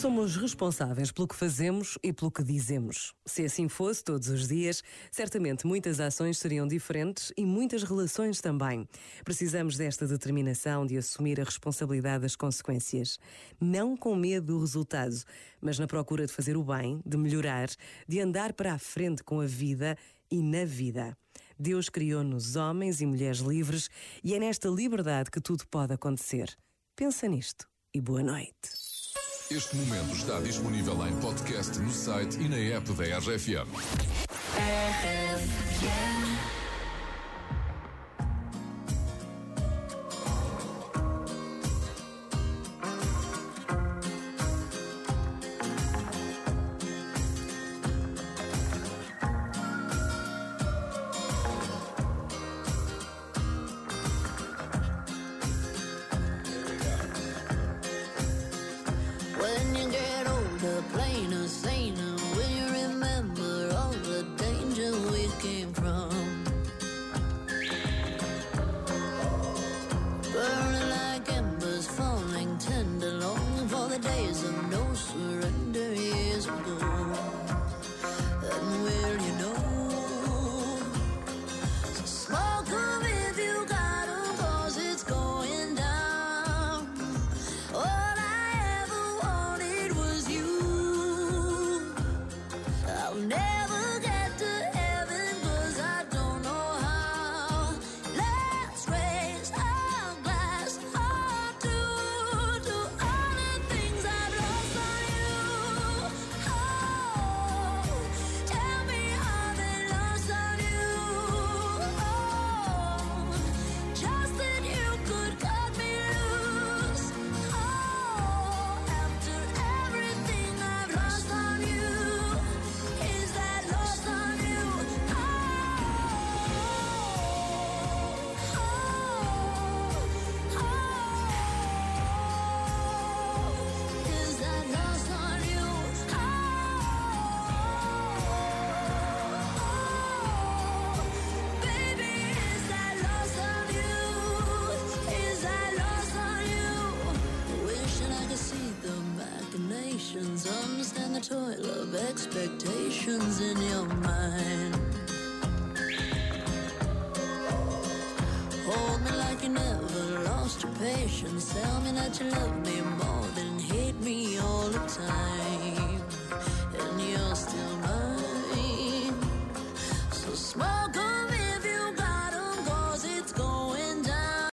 Somos responsáveis pelo que fazemos e pelo que dizemos. Se assim fosse todos os dias, certamente muitas ações seriam diferentes e muitas relações também. Precisamos desta determinação de assumir a responsabilidade das consequências. Não com medo do resultado, mas na procura de fazer o bem, de melhorar, de andar para a frente com a vida e na vida. Deus criou-nos homens e mulheres livres e é nesta liberdade que tudo pode acontecer. Pensa nisto e boa noite. Este momento está disponível em podcast no site e na app da RFM. When expectations in your mind. Hold me like you never lost your patience. Tell me that you love me more than